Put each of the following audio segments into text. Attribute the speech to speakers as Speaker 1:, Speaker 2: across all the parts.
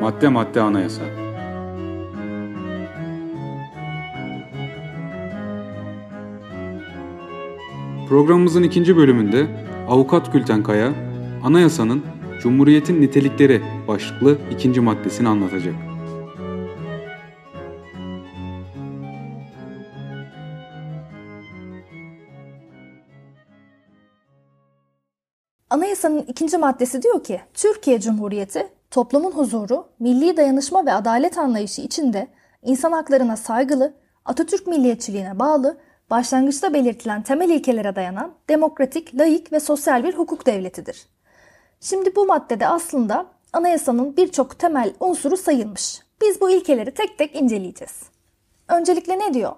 Speaker 1: Madde madde anayasa. Programımızın ikinci bölümünde Avukat Gülten Kaya, anayasanın Cumhuriyetin Nitelikleri başlıklı ikinci maddesini anlatacak.
Speaker 2: Anayasanın ikinci maddesi diyor ki, Türkiye Cumhuriyeti toplumun huzuru, milli dayanışma ve adalet anlayışı içinde insan haklarına saygılı, Atatürk milliyetçiliğine bağlı, başlangıçta belirtilen temel ilkelere dayanan demokratik, layık ve sosyal bir hukuk devletidir. Şimdi bu maddede aslında anayasanın birçok temel unsuru sayılmış. Biz bu ilkeleri tek tek inceleyeceğiz. Öncelikle ne diyor?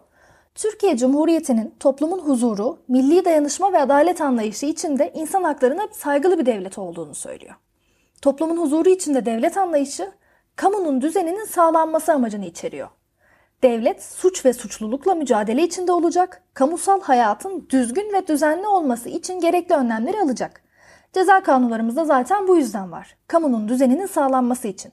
Speaker 2: Türkiye Cumhuriyeti'nin toplumun huzuru, milli dayanışma ve adalet anlayışı içinde insan haklarına saygılı bir devlet olduğunu söylüyor. Toplumun huzuru içinde devlet anlayışı, kamunun düzeninin sağlanması amacını içeriyor. Devlet suç ve suçlulukla mücadele içinde olacak, kamusal hayatın düzgün ve düzenli olması için gerekli önlemleri alacak. Ceza kanunlarımızda zaten bu yüzden var. Kamunun düzeninin sağlanması için.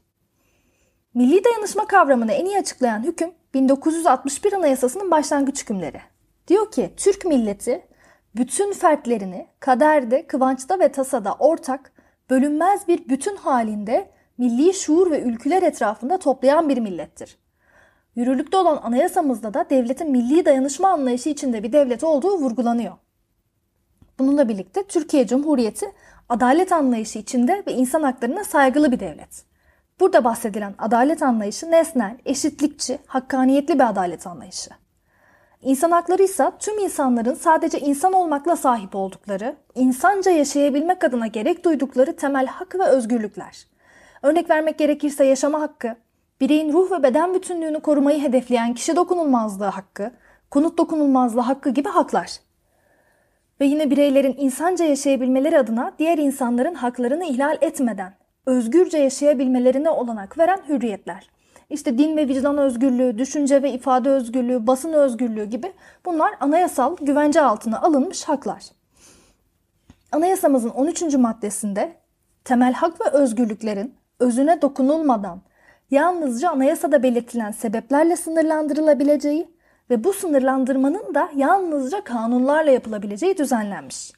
Speaker 2: Milli dayanışma kavramını en iyi açıklayan hüküm 1961 Anayasası'nın başlangıç hükümleri. Diyor ki Türk milleti bütün fertlerini kaderde, kıvançta ve tasada ortak, bölünmez bir bütün halinde milli şuur ve ülküler etrafında toplayan bir millettir. Yürürlükte olan anayasamızda da devletin milli dayanışma anlayışı içinde bir devlet olduğu vurgulanıyor. Bununla birlikte Türkiye Cumhuriyeti adalet anlayışı içinde ve insan haklarına saygılı bir devlet. Burada bahsedilen adalet anlayışı nesnel, eşitlikçi, hakkaniyetli bir adalet anlayışı. İnsan hakları ise tüm insanların sadece insan olmakla sahip oldukları, insanca yaşayabilmek adına gerek duydukları temel hak ve özgürlükler. Örnek vermek gerekirse yaşama hakkı, bireyin ruh ve beden bütünlüğünü korumayı hedefleyen kişi dokunulmazlığı hakkı, konut dokunulmazlığı hakkı gibi haklar. Ve yine bireylerin insanca yaşayabilmeleri adına diğer insanların haklarını ihlal etmeden özgürce yaşayabilmelerine olanak veren hürriyetler. İşte din ve vicdan özgürlüğü, düşünce ve ifade özgürlüğü, basın özgürlüğü gibi bunlar anayasal güvence altına alınmış haklar. Anayasamızın 13. maddesinde temel hak ve özgürlüklerin özüne dokunulmadan yalnızca anayasada belirtilen sebeplerle sınırlandırılabileceği ve bu sınırlandırmanın da yalnızca kanunlarla yapılabileceği düzenlenmiş.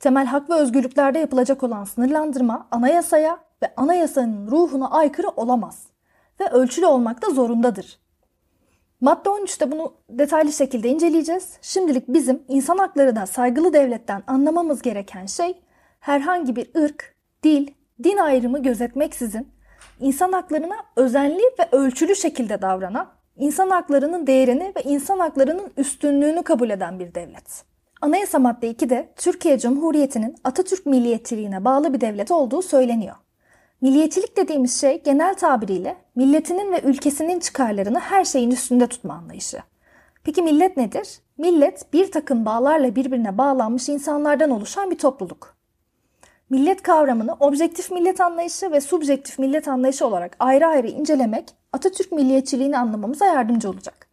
Speaker 2: Temel hak ve özgürlüklerde yapılacak olan sınırlandırma anayasaya ve anayasanın ruhuna aykırı olamaz ve ölçülü olmak da zorundadır. Madde 13'te bunu detaylı şekilde inceleyeceğiz. Şimdilik bizim insan haklarına saygılı devletten anlamamız gereken şey herhangi bir ırk, dil, din ayrımı gözetmeksizin insan haklarına özenli ve ölçülü şekilde davranan, insan haklarının değerini ve insan haklarının üstünlüğünü kabul eden bir devlet. Anayasa madde 2'de Türkiye Cumhuriyeti'nin Atatürk milliyetçiliğine bağlı bir devlet olduğu söyleniyor. Milliyetçilik dediğimiz şey genel tabiriyle milletinin ve ülkesinin çıkarlarını her şeyin üstünde tutma anlayışı. Peki millet nedir? Millet bir takım bağlarla birbirine bağlanmış insanlardan oluşan bir topluluk. Millet kavramını objektif millet anlayışı ve subjektif millet anlayışı olarak ayrı ayrı incelemek Atatürk milliyetçiliğini anlamamıza yardımcı olacak.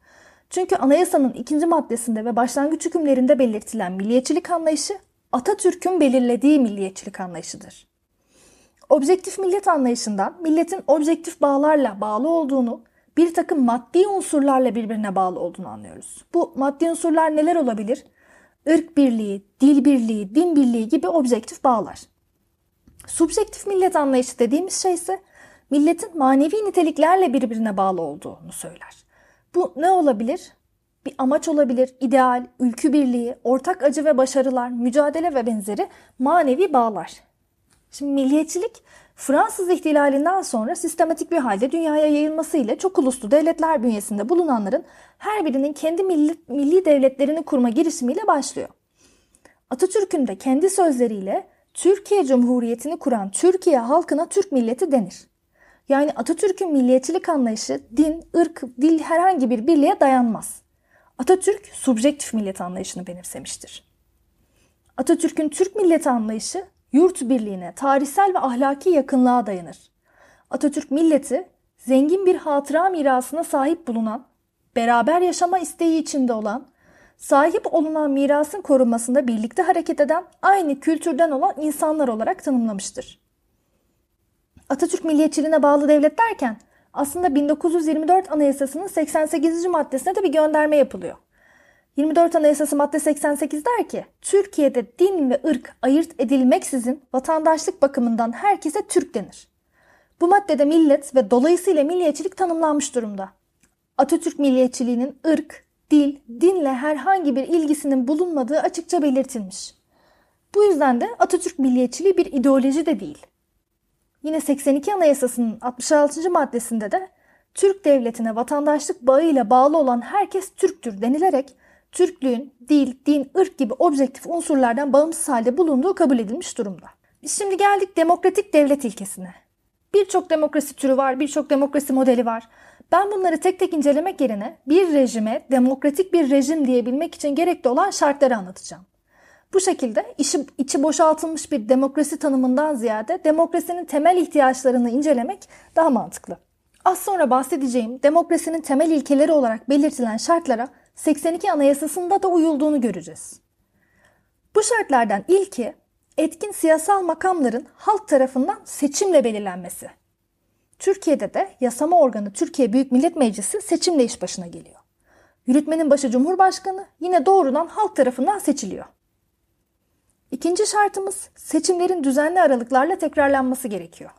Speaker 2: Çünkü anayasanın ikinci maddesinde ve başlangıç hükümlerinde belirtilen milliyetçilik anlayışı Atatürk'ün belirlediği milliyetçilik anlayışıdır. Objektif millet anlayışından milletin objektif bağlarla bağlı olduğunu, bir takım maddi unsurlarla birbirine bağlı olduğunu anlıyoruz. Bu maddi unsurlar neler olabilir? Irk birliği, dil birliği, din birliği gibi objektif bağlar. Subjektif millet anlayışı dediğimiz şey ise milletin manevi niteliklerle birbirine bağlı olduğunu söyler. Bu ne olabilir? Bir amaç olabilir, ideal, ülkü birliği, ortak acı ve başarılar, mücadele ve benzeri manevi bağlar. Şimdi milliyetçilik Fransız ihtilalinden sonra sistematik bir halde dünyaya yayılması ile çok uluslu devletler bünyesinde bulunanların her birinin kendi milli, milli devletlerini kurma girişimiyle başlıyor. Atatürk'ün de kendi sözleriyle Türkiye Cumhuriyeti'ni kuran Türkiye halkına Türk milleti denir. Yani Atatürk'ün milliyetçilik anlayışı din, ırk, dil herhangi bir birliğe dayanmaz. Atatürk subjektif millet anlayışını benimsemiştir. Atatürk'ün Türk milleti anlayışı yurt birliğine, tarihsel ve ahlaki yakınlığa dayanır. Atatürk milleti zengin bir hatıra mirasına sahip bulunan, beraber yaşama isteği içinde olan, sahip olunan mirasın korunmasında birlikte hareket eden, aynı kültürden olan insanlar olarak tanımlamıştır. Atatürk milliyetçiliğine bağlı devlet derken aslında 1924 Anayasası'nın 88. maddesine de bir gönderme yapılıyor. 24 Anayasası madde 88 der ki, Türkiye'de din ve ırk ayırt edilmeksizin vatandaşlık bakımından herkese Türk denir. Bu maddede millet ve dolayısıyla milliyetçilik tanımlanmış durumda. Atatürk milliyetçiliğinin ırk, dil, dinle herhangi bir ilgisinin bulunmadığı açıkça belirtilmiş. Bu yüzden de Atatürk milliyetçiliği bir ideoloji de değil. Yine 82 Anayasası'nın 66. maddesinde de Türk devletine vatandaşlık bağıyla bağlı olan herkes Türktür denilerek Türklüğün dil, din, ırk gibi objektif unsurlardan bağımsız halde bulunduğu kabul edilmiş durumda. Şimdi geldik demokratik devlet ilkesine. Birçok demokrasi türü var, birçok demokrasi modeli var. Ben bunları tek tek incelemek yerine bir rejime demokratik bir rejim diyebilmek için gerekli olan şartları anlatacağım. Bu şekilde işi, içi boşaltılmış bir demokrasi tanımından ziyade demokrasinin temel ihtiyaçlarını incelemek daha mantıklı. Az sonra bahsedeceğim demokrasinin temel ilkeleri olarak belirtilen şartlara 82 Anayasası'nda da uyulduğunu göreceğiz. Bu şartlardan ilki etkin siyasal makamların halk tarafından seçimle belirlenmesi. Türkiye'de de yasama organı Türkiye Büyük Millet Meclisi seçimle iş başına geliyor. Yürütmenin başı Cumhurbaşkanı yine doğrudan halk tarafından seçiliyor. İkinci şartımız seçimlerin düzenli aralıklarla tekrarlanması gerekiyor.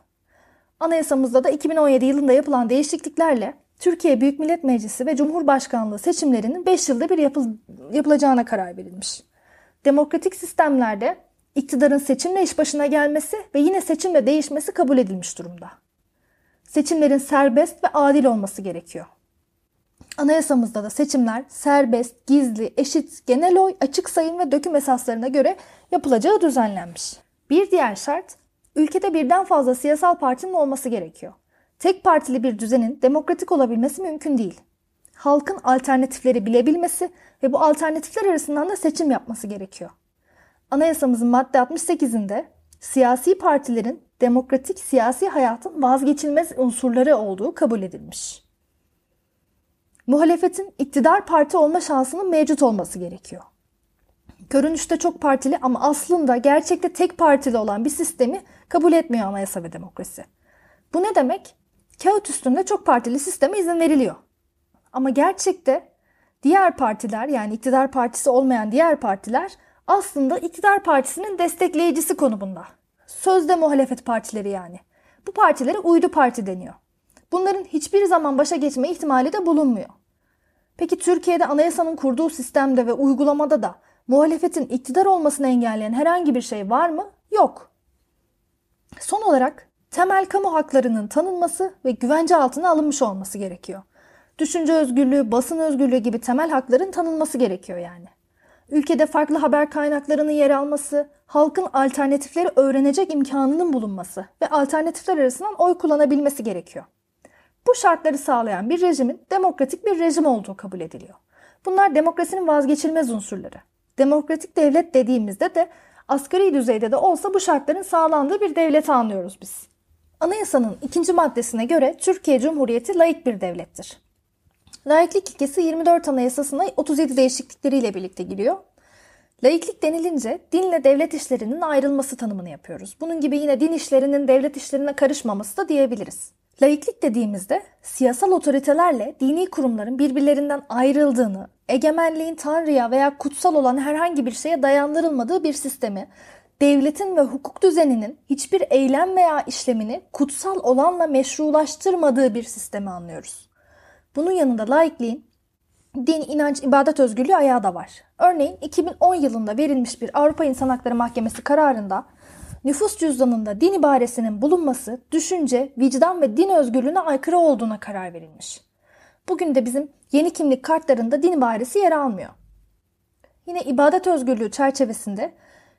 Speaker 2: Anayasamızda da 2017 yılında yapılan değişikliklerle Türkiye Büyük Millet Meclisi ve Cumhurbaşkanlığı seçimlerinin 5 yılda bir yapıl yapılacağına karar verilmiş. Demokratik sistemlerde iktidarın seçimle iş başına gelmesi ve yine seçimle değişmesi kabul edilmiş durumda. Seçimlerin serbest ve adil olması gerekiyor. Anayasamızda da seçimler serbest, gizli, eşit, genel oy, açık sayım ve döküm esaslarına göre yapılacağı düzenlenmiş. Bir diğer şart, ülkede birden fazla siyasal partinin olması gerekiyor. Tek partili bir düzenin demokratik olabilmesi mümkün değil. Halkın alternatifleri bilebilmesi ve bu alternatifler arasından da seçim yapması gerekiyor. Anayasamızın madde 68'inde siyasi partilerin demokratik siyasi hayatın vazgeçilmez unsurları olduğu kabul edilmiş. Muhalefetin iktidar parti olma şansının mevcut olması gerekiyor. Görünüşte çok partili ama aslında gerçekte tek partili olan bir sistemi kabul etmiyor anayasa ve demokrasi. Bu ne demek? Kağıt üstünde çok partili sisteme izin veriliyor. Ama gerçekte diğer partiler yani iktidar partisi olmayan diğer partiler aslında iktidar partisinin destekleyicisi konumunda. Sözde muhalefet partileri yani. Bu partilere uydu parti deniyor. Bunların hiçbir zaman başa geçme ihtimali de bulunmuyor. Peki Türkiye'de anayasanın kurduğu sistemde ve uygulamada da muhalefetin iktidar olmasını engelleyen herhangi bir şey var mı? Yok. Son olarak temel kamu haklarının tanınması ve güvence altına alınmış olması gerekiyor. Düşünce özgürlüğü, basın özgürlüğü gibi temel hakların tanınması gerekiyor yani. Ülkede farklı haber kaynaklarının yer alması, halkın alternatifleri öğrenecek imkanının bulunması ve alternatifler arasından oy kullanabilmesi gerekiyor. Bu şartları sağlayan bir rejimin demokratik bir rejim olduğu kabul ediliyor. Bunlar demokrasinin vazgeçilmez unsurları. Demokratik devlet dediğimizde de asgari düzeyde de olsa bu şartların sağlandığı bir devleti anlıyoruz biz. Anayasanın ikinci maddesine göre Türkiye Cumhuriyeti laik bir devlettir. Laiklik ilkesi 24 Anayasası'na 37 değişiklikleriyle birlikte giriyor. Laiklik denilince dinle devlet işlerinin ayrılması tanımını yapıyoruz. Bunun gibi yine din işlerinin devlet işlerine karışmaması da diyebiliriz. Laiklik dediğimizde siyasal otoritelerle dini kurumların birbirlerinden ayrıldığını, egemenliğin tanrıya veya kutsal olan herhangi bir şeye dayandırılmadığı bir sistemi, devletin ve hukuk düzeninin hiçbir eylem veya işlemini kutsal olanla meşrulaştırmadığı bir sistemi anlıyoruz. Bunun yanında laikliğin din, inanç, ibadet özgürlüğü ayağı da var. Örneğin 2010 yılında verilmiş bir Avrupa İnsan Hakları Mahkemesi kararında nüfus cüzdanında din ibaresinin bulunması düşünce, vicdan ve din özgürlüğüne aykırı olduğuna karar verilmiş. Bugün de bizim yeni kimlik kartlarında din ibaresi yer almıyor. Yine ibadet özgürlüğü çerçevesinde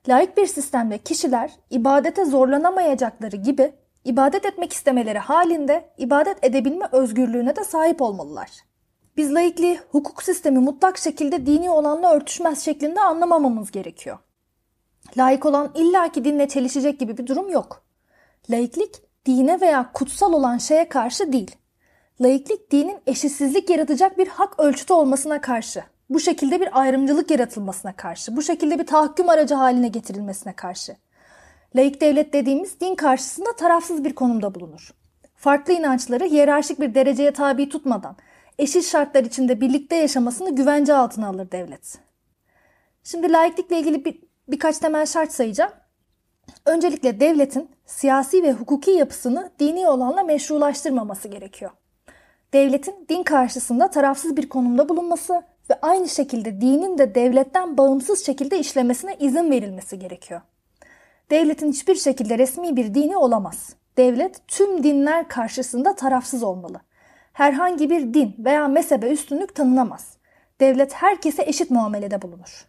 Speaker 2: laik bir sistemde kişiler ibadete zorlanamayacakları gibi ibadet etmek istemeleri halinde ibadet edebilme özgürlüğüne de sahip olmalılar. Biz laikliği hukuk sistemi mutlak şekilde dini olanla örtüşmez şeklinde anlamamamız gerekiyor. Laik olan illaki dinle çelişecek gibi bir durum yok. Laiklik dine veya kutsal olan şeye karşı değil. Laiklik dinin eşitsizlik yaratacak bir hak ölçütü olmasına karşı. Bu şekilde bir ayrımcılık yaratılmasına karşı. Bu şekilde bir tahakküm aracı haline getirilmesine karşı. Laik devlet dediğimiz din karşısında tarafsız bir konumda bulunur. Farklı inançları hiyerarşik bir dereceye tabi tutmadan eşit şartlar içinde birlikte yaşamasını güvence altına alır devlet. Şimdi laiklikle ilgili bir, birkaç temel şart sayacağım. Öncelikle devletin siyasi ve hukuki yapısını dini olanla meşrulaştırmaması gerekiyor. Devletin din karşısında tarafsız bir konumda bulunması ve aynı şekilde dinin de devletten bağımsız şekilde işlemesine izin verilmesi gerekiyor. Devletin hiçbir şekilde resmi bir dini olamaz. Devlet tüm dinler karşısında tarafsız olmalı. Herhangi bir din veya mezhebe üstünlük tanınamaz. Devlet herkese eşit muamelede bulunur.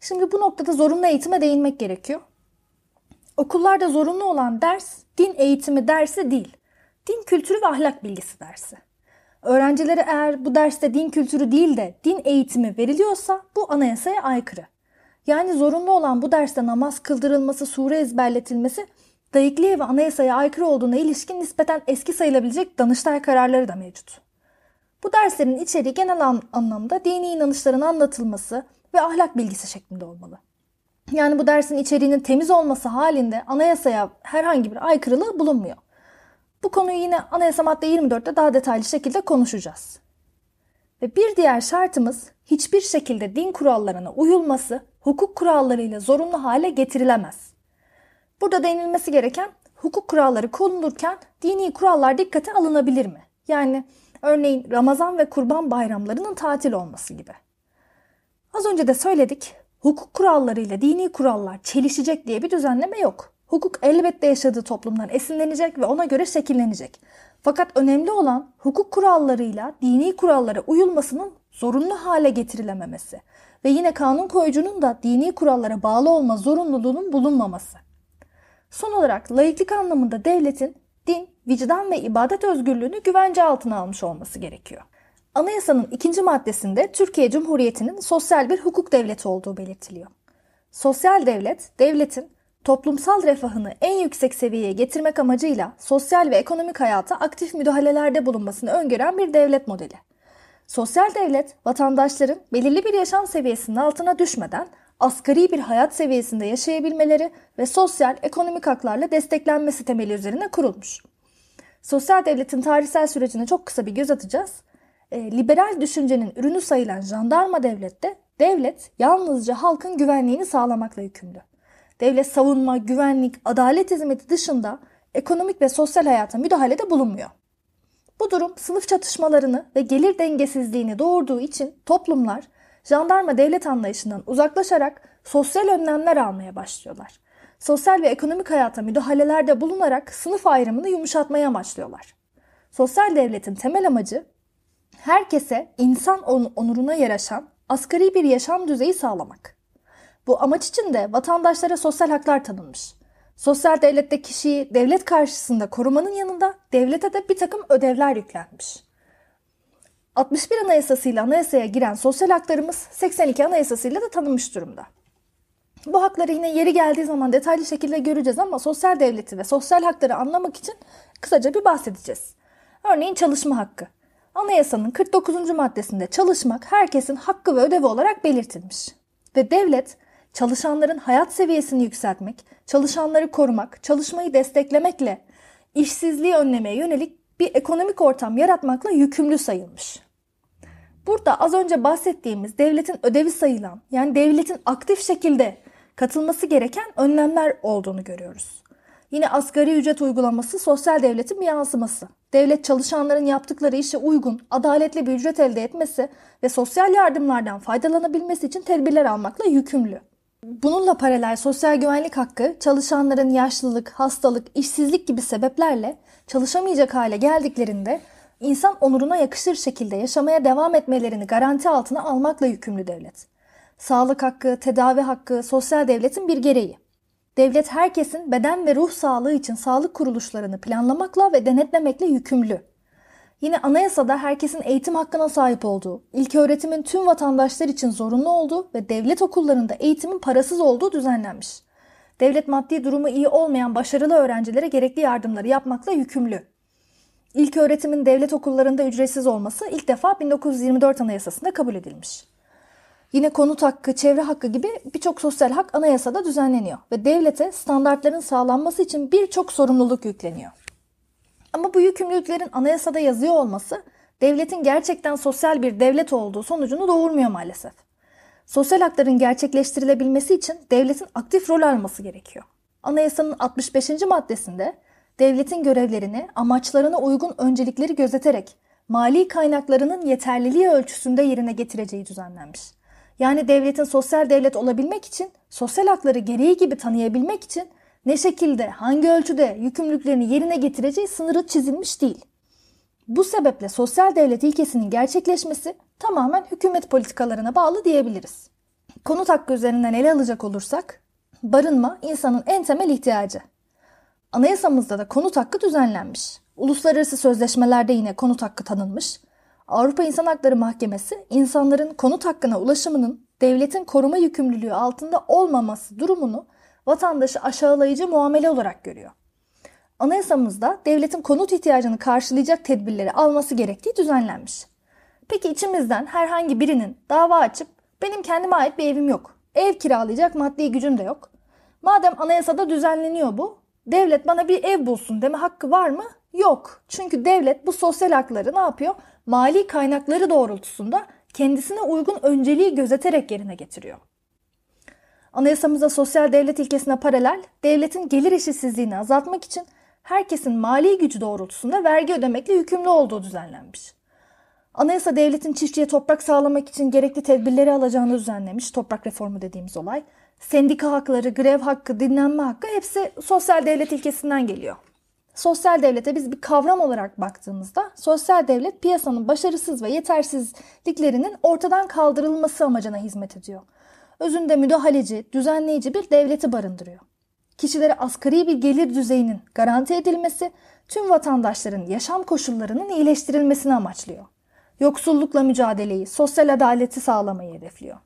Speaker 2: Şimdi bu noktada zorunlu eğitime değinmek gerekiyor. Okullarda zorunlu olan ders din eğitimi dersi değil. Din kültürü ve ahlak bilgisi dersi. Öğrencilere eğer bu derste din kültürü değil de din eğitimi veriliyorsa bu anayasaya aykırı. Yani zorunlu olan bu derste namaz kıldırılması, sure ezberletilmesi layıklığa ve anayasaya aykırı olduğuna ilişkin nispeten eski sayılabilecek Danıştay kararları da mevcut. Bu derslerin içeriği genel an- anlamda dini inanışların anlatılması ve ahlak bilgisi şeklinde olmalı. Yani bu dersin içeriğinin temiz olması halinde anayasaya herhangi bir aykırılığı bulunmuyor. Bu konuyu yine Anayasa madde 24'te daha detaylı şekilde konuşacağız. Ve bir diğer şartımız hiçbir şekilde din kurallarına uyulması hukuk kurallarıyla zorunlu hale getirilemez. Burada değinilmesi gereken hukuk kuralları konulurken dini kurallar dikkate alınabilir mi? Yani örneğin Ramazan ve Kurban bayramlarının tatil olması gibi. Az önce de söyledik, hukuk kurallarıyla dini kurallar çelişecek diye bir düzenleme yok. Hukuk elbette yaşadığı toplumdan esinlenecek ve ona göre şekillenecek. Fakat önemli olan hukuk kurallarıyla dini kurallara uyulmasının zorunlu hale getirilememesi ve yine kanun koyucunun da dini kurallara bağlı olma zorunluluğunun bulunmaması. Son olarak laiklik anlamında devletin din, vicdan ve ibadet özgürlüğünü güvence altına almış olması gerekiyor. Anayasanın ikinci maddesinde Türkiye Cumhuriyeti'nin sosyal bir hukuk devleti olduğu belirtiliyor. Sosyal devlet, devletin toplumsal refahını en yüksek seviyeye getirmek amacıyla sosyal ve ekonomik hayata aktif müdahalelerde bulunmasını öngören bir devlet modeli. Sosyal devlet, vatandaşların belirli bir yaşam seviyesinin altına düşmeden asgari bir hayat seviyesinde yaşayabilmeleri ve sosyal, ekonomik haklarla desteklenmesi temeli üzerine kurulmuş. Sosyal devletin tarihsel sürecine çok kısa bir göz atacağız. E, liberal düşüncenin ürünü sayılan jandarma devlette devlet yalnızca halkın güvenliğini sağlamakla yükümlü. Devlet savunma, güvenlik, adalet hizmeti dışında ekonomik ve sosyal hayata müdahalede bulunmuyor. Bu durum sınıf çatışmalarını ve gelir dengesizliğini doğurduğu için toplumlar jandarma devlet anlayışından uzaklaşarak sosyal önlemler almaya başlıyorlar. Sosyal ve ekonomik hayata müdahalelerde bulunarak sınıf ayrımını yumuşatmaya amaçlıyorlar. Sosyal devletin temel amacı herkese insan onuruna yaraşan asgari bir yaşam düzeyi sağlamak. Bu amaç için de vatandaşlara sosyal haklar tanınmış. Sosyal devlette kişiyi devlet karşısında korumanın yanında devlete de bir takım ödevler yüklenmiş. 61 Anayasasıyla anayasaya giren sosyal haklarımız 82 Anayasasıyla da tanınmış durumda. Bu hakları yine yeri geldiği zaman detaylı şekilde göreceğiz ama sosyal devleti ve sosyal hakları anlamak için kısaca bir bahsedeceğiz. Örneğin çalışma hakkı. Anayasanın 49. maddesinde çalışmak herkesin hakkı ve ödevi olarak belirtilmiş. Ve devlet çalışanların hayat seviyesini yükseltmek, çalışanları korumak, çalışmayı desteklemekle işsizliği önlemeye yönelik bir ekonomik ortam yaratmakla yükümlü sayılmış. Burada az önce bahsettiğimiz devletin ödevi sayılan yani devletin aktif şekilde katılması gereken önlemler olduğunu görüyoruz. Yine asgari ücret uygulaması sosyal devletin bir yansıması. Devlet çalışanların yaptıkları işe uygun, adaletli bir ücret elde etmesi ve sosyal yardımlardan faydalanabilmesi için tedbirler almakla yükümlü. Bununla paralel sosyal güvenlik hakkı çalışanların yaşlılık, hastalık, işsizlik gibi sebeplerle çalışamayacak hale geldiklerinde insan onuruna yakışır şekilde yaşamaya devam etmelerini garanti altına almakla yükümlü devlet. Sağlık hakkı, tedavi hakkı sosyal devletin bir gereği. Devlet herkesin beden ve ruh sağlığı için sağlık kuruluşlarını planlamakla ve denetlemekle yükümlü. Yine anayasada herkesin eğitim hakkına sahip olduğu, ilk öğretimin tüm vatandaşlar için zorunlu olduğu ve devlet okullarında eğitimin parasız olduğu düzenlenmiş. Devlet maddi durumu iyi olmayan başarılı öğrencilere gerekli yardımları yapmakla yükümlü. İlk öğretimin devlet okullarında ücretsiz olması ilk defa 1924 Anayasası'nda kabul edilmiş. Yine konut hakkı, çevre hakkı gibi birçok sosyal hak anayasada düzenleniyor ve devlete standartların sağlanması için birçok sorumluluk yükleniyor. Ama bu yükümlülüklerin anayasada yazıyor olması devletin gerçekten sosyal bir devlet olduğu sonucunu doğurmuyor maalesef. Sosyal hakların gerçekleştirilebilmesi için devletin aktif rol alması gerekiyor. Anayasanın 65. maddesinde devletin görevlerini amaçlarına uygun öncelikleri gözeterek mali kaynaklarının yeterliliği ölçüsünde yerine getireceği düzenlenmiş. Yani devletin sosyal devlet olabilmek için, sosyal hakları gereği gibi tanıyabilmek için ne şekilde, hangi ölçüde yükümlülüklerini yerine getireceği sınırı çizilmiş değil. Bu sebeple sosyal devlet ilkesinin gerçekleşmesi tamamen hükümet politikalarına bağlı diyebiliriz. Konut hakkı üzerinden ele alacak olursak, barınma insanın en temel ihtiyacı. Anayasamızda da konut hakkı düzenlenmiş. Uluslararası sözleşmelerde yine konut hakkı tanınmış. Avrupa İnsan Hakları Mahkemesi insanların konut hakkına ulaşımının devletin koruma yükümlülüğü altında olmaması durumunu vatandaşı aşağılayıcı muamele olarak görüyor. Anayasamızda devletin konut ihtiyacını karşılayacak tedbirleri alması gerektiği düzenlenmiş. Peki içimizden herhangi birinin dava açıp benim kendime ait bir evim yok. Ev kiralayacak maddi gücüm de yok. Madem anayasada düzenleniyor bu, devlet bana bir ev bulsun deme hakkı var mı? Yok. Çünkü devlet bu sosyal hakları ne yapıyor? Mali kaynakları doğrultusunda kendisine uygun önceliği gözeterek yerine getiriyor. Anayasamızda sosyal devlet ilkesine paralel devletin gelir eşitsizliğini azaltmak için herkesin mali gücü doğrultusunda vergi ödemekle yükümlü olduğu düzenlenmiş. Anayasa devletin çiftçiye toprak sağlamak için gerekli tedbirleri alacağını düzenlemiş. Toprak reformu dediğimiz olay. Sendika hakları, grev hakkı, dinlenme hakkı hepsi sosyal devlet ilkesinden geliyor. Sosyal devlete biz bir kavram olarak baktığımızda sosyal devlet piyasanın başarısız ve yetersizliklerinin ortadan kaldırılması amacına hizmet ediyor. Özünde müdahaleci, düzenleyici bir devleti barındırıyor. Kişilere asgari bir gelir düzeyinin garanti edilmesi, tüm vatandaşların yaşam koşullarının iyileştirilmesini amaçlıyor. Yoksullukla mücadeleyi, sosyal adaleti sağlamayı hedefliyor.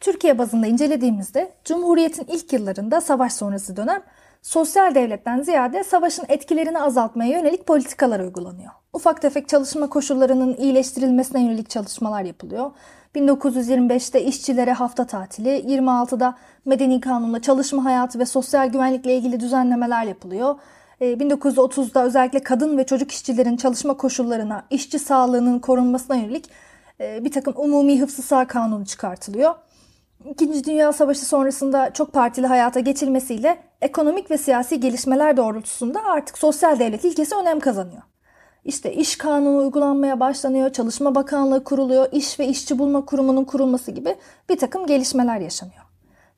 Speaker 2: Türkiye bazında incelediğimizde Cumhuriyet'in ilk yıllarında savaş sonrası dönem sosyal devletten ziyade savaşın etkilerini azaltmaya yönelik politikalar uygulanıyor. Ufak tefek çalışma koşullarının iyileştirilmesine yönelik çalışmalar yapılıyor. 1925'te işçilere hafta tatili, 26'da Medeni Kanun'la çalışma hayatı ve sosyal güvenlikle ilgili düzenlemeler yapılıyor. 1930'da özellikle kadın ve çocuk işçilerin çalışma koşullarına, işçi sağlığının korunmasına yönelik bir takım umumi hıfzı sağ kanunu çıkartılıyor. İkinci Dünya Savaşı sonrasında çok partili hayata geçilmesiyle ekonomik ve siyasi gelişmeler doğrultusunda artık sosyal devlet ilkesi önem kazanıyor. İşte iş kanunu uygulanmaya başlanıyor, Çalışma Bakanlığı kuruluyor, iş ve işçi bulma kurumunun kurulması gibi bir takım gelişmeler yaşanıyor.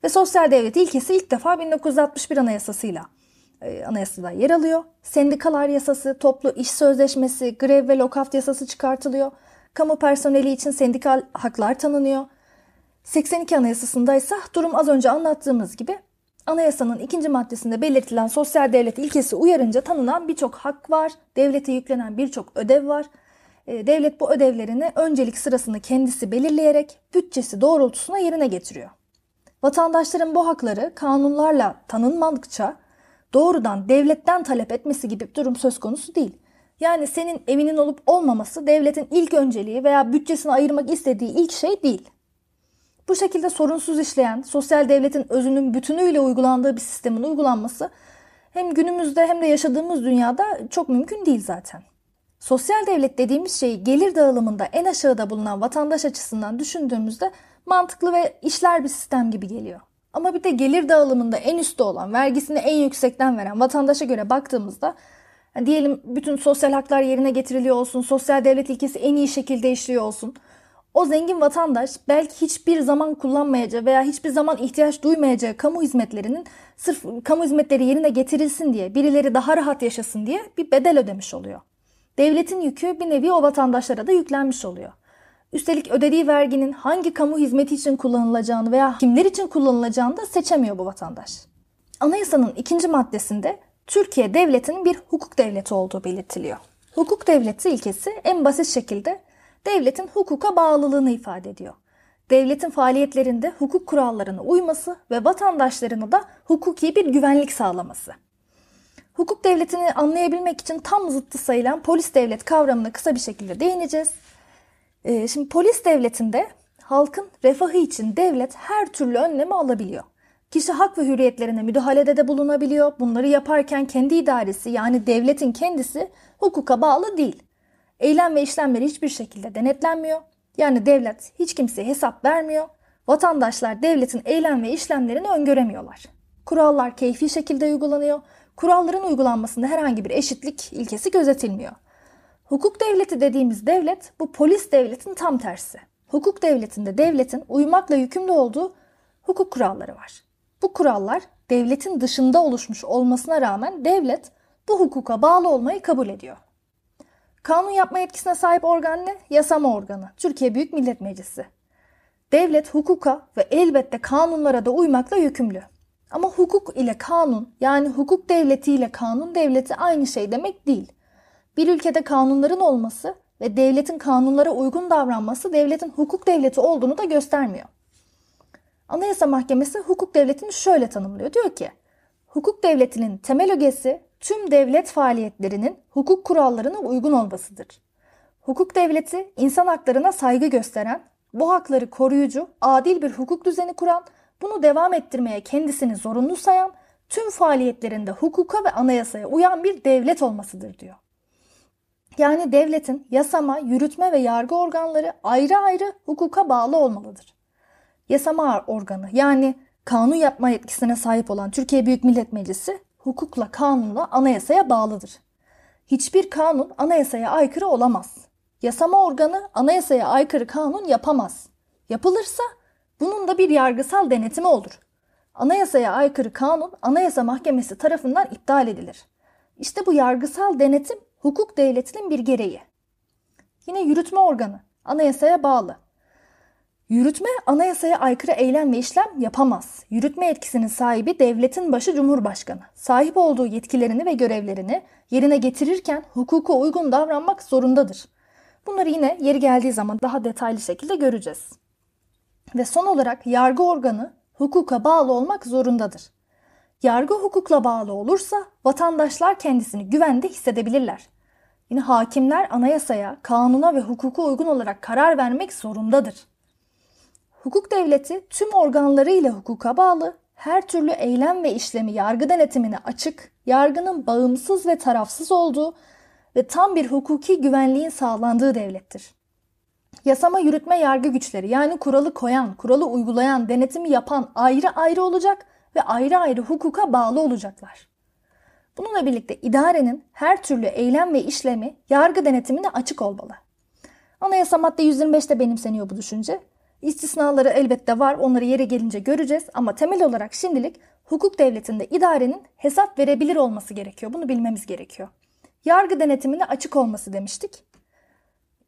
Speaker 2: Ve sosyal devlet ilkesi ilk defa 1961 anayasasıyla e, anayasada yer alıyor. Sendikalar yasası, toplu iş sözleşmesi, grev ve lokaft yasası çıkartılıyor. Kamu personeli için sendikal haklar tanınıyor. 82 Anayasası'nda ise durum az önce anlattığımız gibi anayasanın ikinci maddesinde belirtilen sosyal devlet ilkesi uyarınca tanınan birçok hak var, devlete yüklenen birçok ödev var. E, devlet bu ödevlerini öncelik sırasını kendisi belirleyerek bütçesi doğrultusuna yerine getiriyor. Vatandaşların bu hakları kanunlarla tanınmadıkça doğrudan devletten talep etmesi gibi bir durum söz konusu değil. Yani senin evinin olup olmaması devletin ilk önceliği veya bütçesini ayırmak istediği ilk şey değil. Bu şekilde sorunsuz işleyen, sosyal devletin özünün bütünüyle uygulandığı bir sistemin uygulanması hem günümüzde hem de yaşadığımız dünyada çok mümkün değil zaten. Sosyal devlet dediğimiz şey gelir dağılımında en aşağıda bulunan vatandaş açısından düşündüğümüzde mantıklı ve işler bir sistem gibi geliyor. Ama bir de gelir dağılımında en üstte olan, vergisini en yüksekten veren vatandaşa göre baktığımızda yani diyelim bütün sosyal haklar yerine getiriliyor olsun, sosyal devlet ilkesi en iyi şekilde işliyor olsun. O zengin vatandaş belki hiçbir zaman kullanmayacağı veya hiçbir zaman ihtiyaç duymayacağı kamu hizmetlerinin sırf kamu hizmetleri yerine getirilsin diye, birileri daha rahat yaşasın diye bir bedel ödemiş oluyor. Devletin yükü bir nevi o vatandaşlara da yüklenmiş oluyor. Üstelik ödediği verginin hangi kamu hizmeti için kullanılacağını veya kimler için kullanılacağını da seçemiyor bu vatandaş. Anayasanın ikinci maddesinde Türkiye devletinin bir hukuk devleti olduğu belirtiliyor. Hukuk devleti ilkesi en basit şekilde devletin hukuka bağlılığını ifade ediyor. Devletin faaliyetlerinde hukuk kurallarına uyması ve vatandaşlarına da hukuki bir güvenlik sağlaması. Hukuk devletini anlayabilmek için tam zıttı sayılan polis devlet kavramına kısa bir şekilde değineceğiz. Ee, şimdi polis devletinde halkın refahı için devlet her türlü önlemi alabiliyor. Kişi hak ve hürriyetlerine müdahalede de bulunabiliyor. Bunları yaparken kendi idaresi yani devletin kendisi hukuka bağlı değil. Eylem ve işlemleri hiçbir şekilde denetlenmiyor. Yani devlet hiç kimseye hesap vermiyor. Vatandaşlar devletin eylem ve işlemlerini öngöremiyorlar. Kurallar keyfi şekilde uygulanıyor. Kuralların uygulanmasında herhangi bir eşitlik ilkesi gözetilmiyor. Hukuk devleti dediğimiz devlet bu polis devletin tam tersi. Hukuk devletinde devletin uymakla yükümlü olduğu hukuk kuralları var. Bu kurallar devletin dışında oluşmuş olmasına rağmen devlet bu hukuka bağlı olmayı kabul ediyor. Kanun yapma yetkisine sahip organ ne? Yasama organı. Türkiye Büyük Millet Meclisi. Devlet hukuka ve elbette kanunlara da uymakla yükümlü. Ama hukuk ile kanun yani hukuk devleti ile kanun devleti aynı şey demek değil. Bir ülkede kanunların olması ve devletin kanunlara uygun davranması devletin hukuk devleti olduğunu da göstermiyor. Anayasa Mahkemesi hukuk devletini şöyle tanımlıyor. Diyor ki, hukuk devletinin temel ögesi tüm devlet faaliyetlerinin hukuk kurallarına uygun olmasıdır. Hukuk devleti insan haklarına saygı gösteren, bu hakları koruyucu, adil bir hukuk düzeni kuran, bunu devam ettirmeye kendisini zorunlu sayan, tüm faaliyetlerinde hukuka ve anayasaya uyan bir devlet olmasıdır diyor. Yani devletin yasama, yürütme ve yargı organları ayrı ayrı hukuka bağlı olmalıdır. Yasama organı yani kanun yapma yetkisine sahip olan Türkiye Büyük Millet Meclisi hukukla, kanunla, anayasaya bağlıdır. Hiçbir kanun anayasaya aykırı olamaz. Yasama organı anayasaya aykırı kanun yapamaz. Yapılırsa bunun da bir yargısal denetimi olur. Anayasaya aykırı kanun Anayasa Mahkemesi tarafından iptal edilir. İşte bu yargısal denetim hukuk devletinin bir gereği. Yine yürütme organı anayasaya bağlı. Yürütme anayasaya aykırı eylem ve işlem yapamaz. Yürütme etkisinin sahibi devletin başı Cumhurbaşkanı. Sahip olduğu yetkilerini ve görevlerini yerine getirirken hukuka uygun davranmak zorundadır. Bunları yine yeri geldiği zaman daha detaylı şekilde göreceğiz. Ve son olarak yargı organı hukuka bağlı olmak zorundadır. Yargı hukukla bağlı olursa vatandaşlar kendisini güvende hissedebilirler. Yine hakimler anayasaya, kanuna ve hukuka uygun olarak karar vermek zorundadır. Hukuk devleti tüm organlarıyla hukuka bağlı, her türlü eylem ve işlemi yargı denetimine açık, yargının bağımsız ve tarafsız olduğu ve tam bir hukuki güvenliğin sağlandığı devlettir. Yasama, yürütme, yargı güçleri yani kuralı koyan, kuralı uygulayan, denetimi yapan ayrı ayrı olacak ve ayrı ayrı hukuka bağlı olacaklar. Bununla birlikte idarenin her türlü eylem ve işlemi yargı denetimine açık olmalı. Anayasa madde 125'te benimseniyor bu düşünce. İstisnaları elbette var, onları yere gelince göreceğiz ama temel olarak şimdilik hukuk devletinde idarenin hesap verebilir olması gerekiyor. Bunu bilmemiz gerekiyor. Yargı denetimine açık olması demiştik.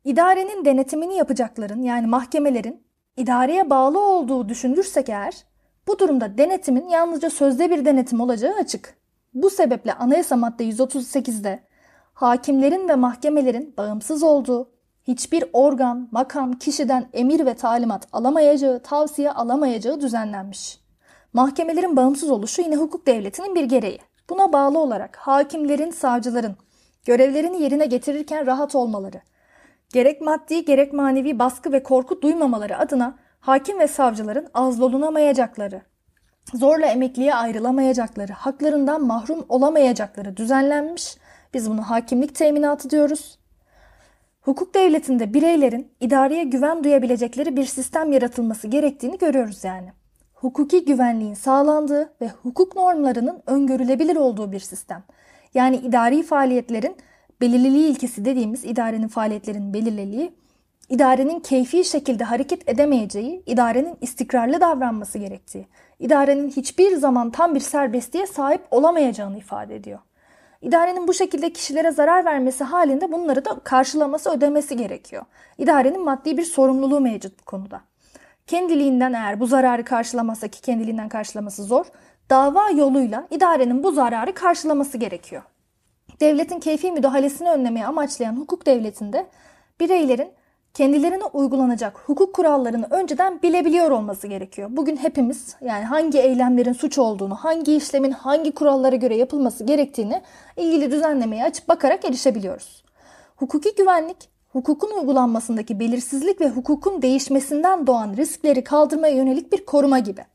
Speaker 2: İdarenin denetimini yapacakların yani mahkemelerin idareye bağlı olduğu düşünürsek eğer bu durumda denetimin yalnızca sözde bir denetim olacağı açık. Bu sebeple anayasa madde 138'de hakimlerin ve mahkemelerin bağımsız olduğu, hiçbir organ, makam, kişiden emir ve talimat alamayacağı, tavsiye alamayacağı düzenlenmiş. Mahkemelerin bağımsız oluşu yine hukuk devletinin bir gereği. Buna bağlı olarak hakimlerin, savcıların görevlerini yerine getirirken rahat olmaları, gerek maddi gerek manevi baskı ve korku duymamaları adına hakim ve savcıların azlolunamayacakları, zorla emekliye ayrılamayacakları, haklarından mahrum olamayacakları düzenlenmiş. Biz bunu hakimlik teminatı diyoruz. Hukuk devletinde bireylerin idareye güven duyabilecekleri bir sistem yaratılması gerektiğini görüyoruz yani. Hukuki güvenliğin sağlandığı ve hukuk normlarının öngörülebilir olduğu bir sistem. Yani idari faaliyetlerin belirliliği ilkesi dediğimiz idarenin faaliyetlerinin belirliliği, idarenin keyfi şekilde hareket edemeyeceği, idarenin istikrarlı davranması gerektiği, idarenin hiçbir zaman tam bir serbestliğe sahip olamayacağını ifade ediyor. İdarenin bu şekilde kişilere zarar vermesi halinde bunları da karşılaması, ödemesi gerekiyor. İdarenin maddi bir sorumluluğu mevcut bu konuda. Kendiliğinden eğer bu zararı karşılamazsa ki kendiliğinden karşılaması zor, dava yoluyla idarenin bu zararı karşılaması gerekiyor. Devletin keyfi müdahalesini önlemeye amaçlayan hukuk devletinde bireylerin kendilerine uygulanacak hukuk kurallarını önceden bilebiliyor olması gerekiyor. Bugün hepimiz yani hangi eylemlerin suç olduğunu, hangi işlemin hangi kurallara göre yapılması gerektiğini ilgili düzenlemeyi açıp bakarak erişebiliyoruz. Hukuki güvenlik, hukukun uygulanmasındaki belirsizlik ve hukukun değişmesinden doğan riskleri kaldırmaya yönelik bir koruma gibi.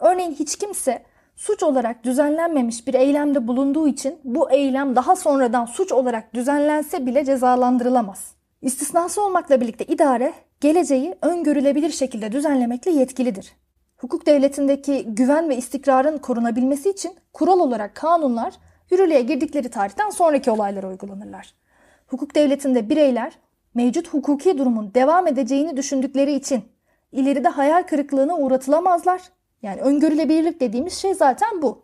Speaker 2: Örneğin hiç kimse suç olarak düzenlenmemiş bir eylemde bulunduğu için bu eylem daha sonradan suç olarak düzenlense bile cezalandırılamaz. İstisnası olmakla birlikte idare geleceği öngörülebilir şekilde düzenlemekle yetkilidir. Hukuk devletindeki güven ve istikrarın korunabilmesi için kural olarak kanunlar yürürlüğe girdikleri tarihten sonraki olaylara uygulanırlar. Hukuk devletinde bireyler mevcut hukuki durumun devam edeceğini düşündükleri için ileride hayal kırıklığına uğratılamazlar. Yani öngörülebilirlik dediğimiz şey zaten bu.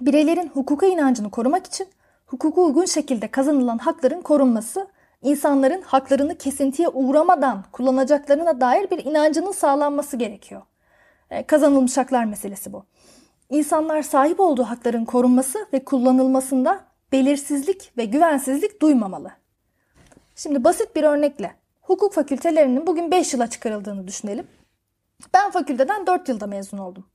Speaker 2: Bireylerin hukuka inancını korumak için hukuka uygun şekilde kazanılan hakların korunması, insanların haklarını kesintiye uğramadan kullanacaklarına dair bir inancının sağlanması gerekiyor. E, kazanılmış haklar meselesi bu. İnsanlar sahip olduğu hakların korunması ve kullanılmasında belirsizlik ve güvensizlik duymamalı. Şimdi basit bir örnekle hukuk fakültelerinin bugün 5 yıla çıkarıldığını düşünelim. Ben fakülteden 4 yılda mezun oldum.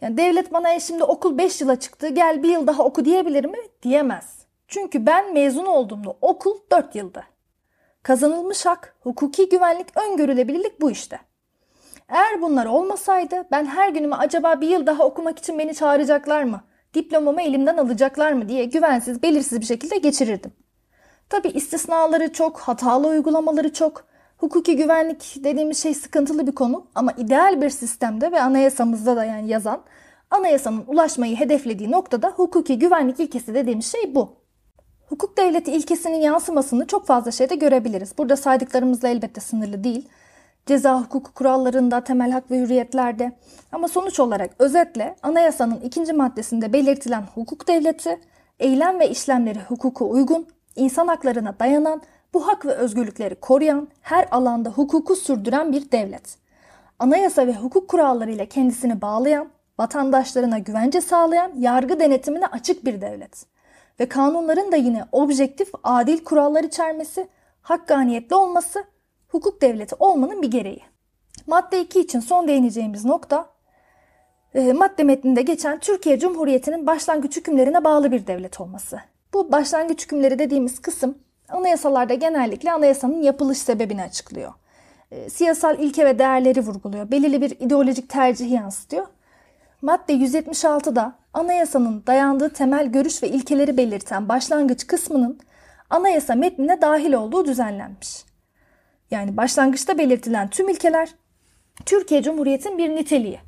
Speaker 2: Yani devlet bana e şimdi okul 5 yıla çıktı gel bir yıl daha oku diyebilir mi? Diyemez. Çünkü ben mezun olduğumda okul 4 yıldı. Kazanılmış hak, hukuki güvenlik, öngörülebilirlik bu işte. Eğer bunlar olmasaydı ben her günümü acaba bir yıl daha okumak için beni çağıracaklar mı? Diplomamı elimden alacaklar mı diye güvensiz, belirsiz bir şekilde geçirirdim. Tabi istisnaları çok, hatalı uygulamaları çok. Hukuki güvenlik dediğimiz şey sıkıntılı bir konu ama ideal bir sistemde ve anayasamızda da yani yazan anayasanın ulaşmayı hedeflediği noktada hukuki güvenlik ilkesi dediğimiz şey bu. Hukuk devleti ilkesinin yansımasını çok fazla şeyde görebiliriz. Burada saydıklarımızla elbette sınırlı değil ceza hukuku kurallarında, temel hak ve hürriyetlerde. Ama sonuç olarak özetle anayasanın ikinci maddesinde belirtilen hukuk devleti, eylem ve işlemleri hukuku uygun, insan haklarına dayanan, bu hak ve özgürlükleri koruyan, her alanda hukuku sürdüren bir devlet. Anayasa ve hukuk kurallarıyla kendisini bağlayan, vatandaşlarına güvence sağlayan, yargı denetimine açık bir devlet. Ve kanunların da yine objektif, adil kurallar içermesi, hakkaniyetli olması hukuk devleti olmanın bir gereği. Madde 2 için son değineceğimiz nokta e, madde metninde geçen Türkiye Cumhuriyeti'nin başlangıç hükümlerine bağlı bir devlet olması. Bu başlangıç hükümleri dediğimiz kısım anayasalarda genellikle anayasanın yapılış sebebini açıklıyor. E, siyasal ilke ve değerleri vurguluyor. Belirli bir ideolojik tercihi yansıtıyor. Madde 176'da anayasanın dayandığı temel görüş ve ilkeleri belirten başlangıç kısmının anayasa metnine dahil olduğu düzenlenmiş yani başlangıçta belirtilen tüm ilkeler Türkiye Cumhuriyeti'nin bir niteliği.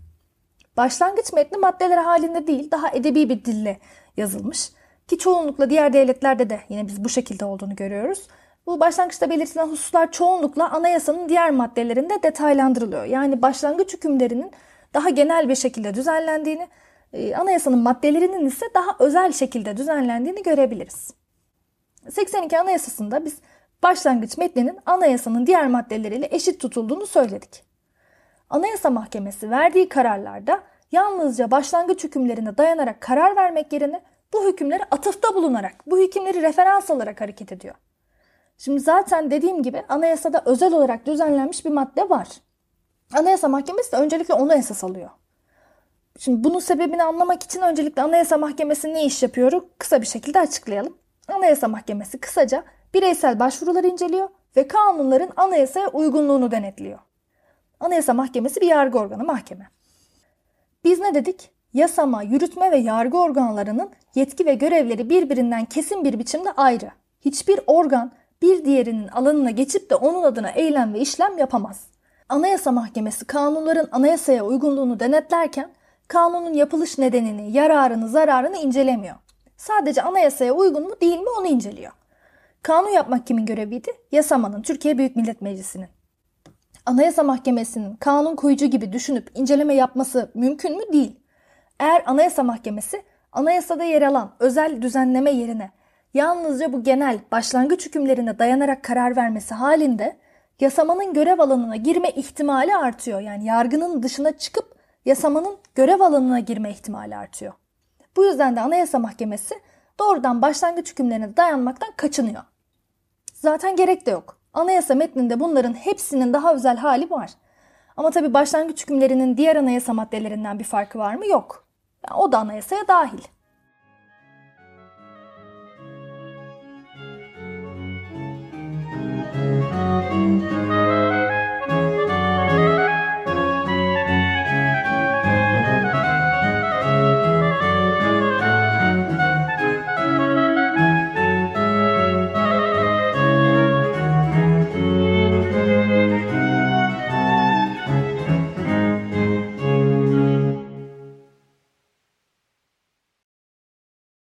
Speaker 2: Başlangıç metni maddeler halinde değil daha edebi bir dille yazılmış ki çoğunlukla diğer devletlerde de yine biz bu şekilde olduğunu görüyoruz. Bu başlangıçta belirtilen hususlar çoğunlukla anayasanın diğer maddelerinde detaylandırılıyor. Yani başlangıç hükümlerinin daha genel bir şekilde düzenlendiğini, e, anayasanın maddelerinin ise daha özel şekilde düzenlendiğini görebiliriz. 82 Anayasası'nda biz başlangıç metninin anayasanın diğer maddeleriyle eşit tutulduğunu söyledik. Anayasa Mahkemesi verdiği kararlarda yalnızca başlangıç hükümlerine dayanarak karar vermek yerine bu hükümleri atıfta bulunarak, bu hükümleri referans alarak hareket ediyor. Şimdi zaten dediğim gibi anayasada özel olarak düzenlenmiş bir madde var. Anayasa Mahkemesi de öncelikle onu esas alıyor. Şimdi bunun sebebini anlamak için öncelikle Anayasa Mahkemesi ne iş yapıyor? Kısa bir şekilde açıklayalım. Anayasa Mahkemesi kısaca bireysel başvuruları inceliyor ve kanunların anayasaya uygunluğunu denetliyor. Anayasa Mahkemesi bir yargı organı mahkeme. Biz ne dedik? Yasama, yürütme ve yargı organlarının yetki ve görevleri birbirinden kesin bir biçimde ayrı. Hiçbir organ bir diğerinin alanına geçip de onun adına eylem ve işlem yapamaz. Anayasa Mahkemesi kanunların anayasaya uygunluğunu denetlerken kanunun yapılış nedenini, yararını, zararını incelemiyor. Sadece anayasaya uygun mu değil mi onu inceliyor. Kanun yapmak kimin göreviydi? Yasamanın, Türkiye Büyük Millet Meclisi'nin. Anayasa Mahkemesi'nin kanun koyucu gibi düşünüp inceleme yapması mümkün mü? Değil. Eğer Anayasa Mahkemesi anayasada yer alan özel düzenleme yerine yalnızca bu genel başlangıç hükümlerine dayanarak karar vermesi halinde yasamanın görev alanına girme ihtimali artıyor. Yani yargının dışına çıkıp yasamanın görev alanına girme ihtimali artıyor. Bu yüzden de Anayasa Mahkemesi doğrudan başlangıç hükümlerine dayanmaktan kaçınıyor. Zaten gerek de yok. Anayasa metninde bunların hepsinin daha özel hali var. Ama tabi başlangıç hükümlerinin diğer anayasa maddelerinden bir farkı var mı? Yok. Yani o da anayasaya dahil.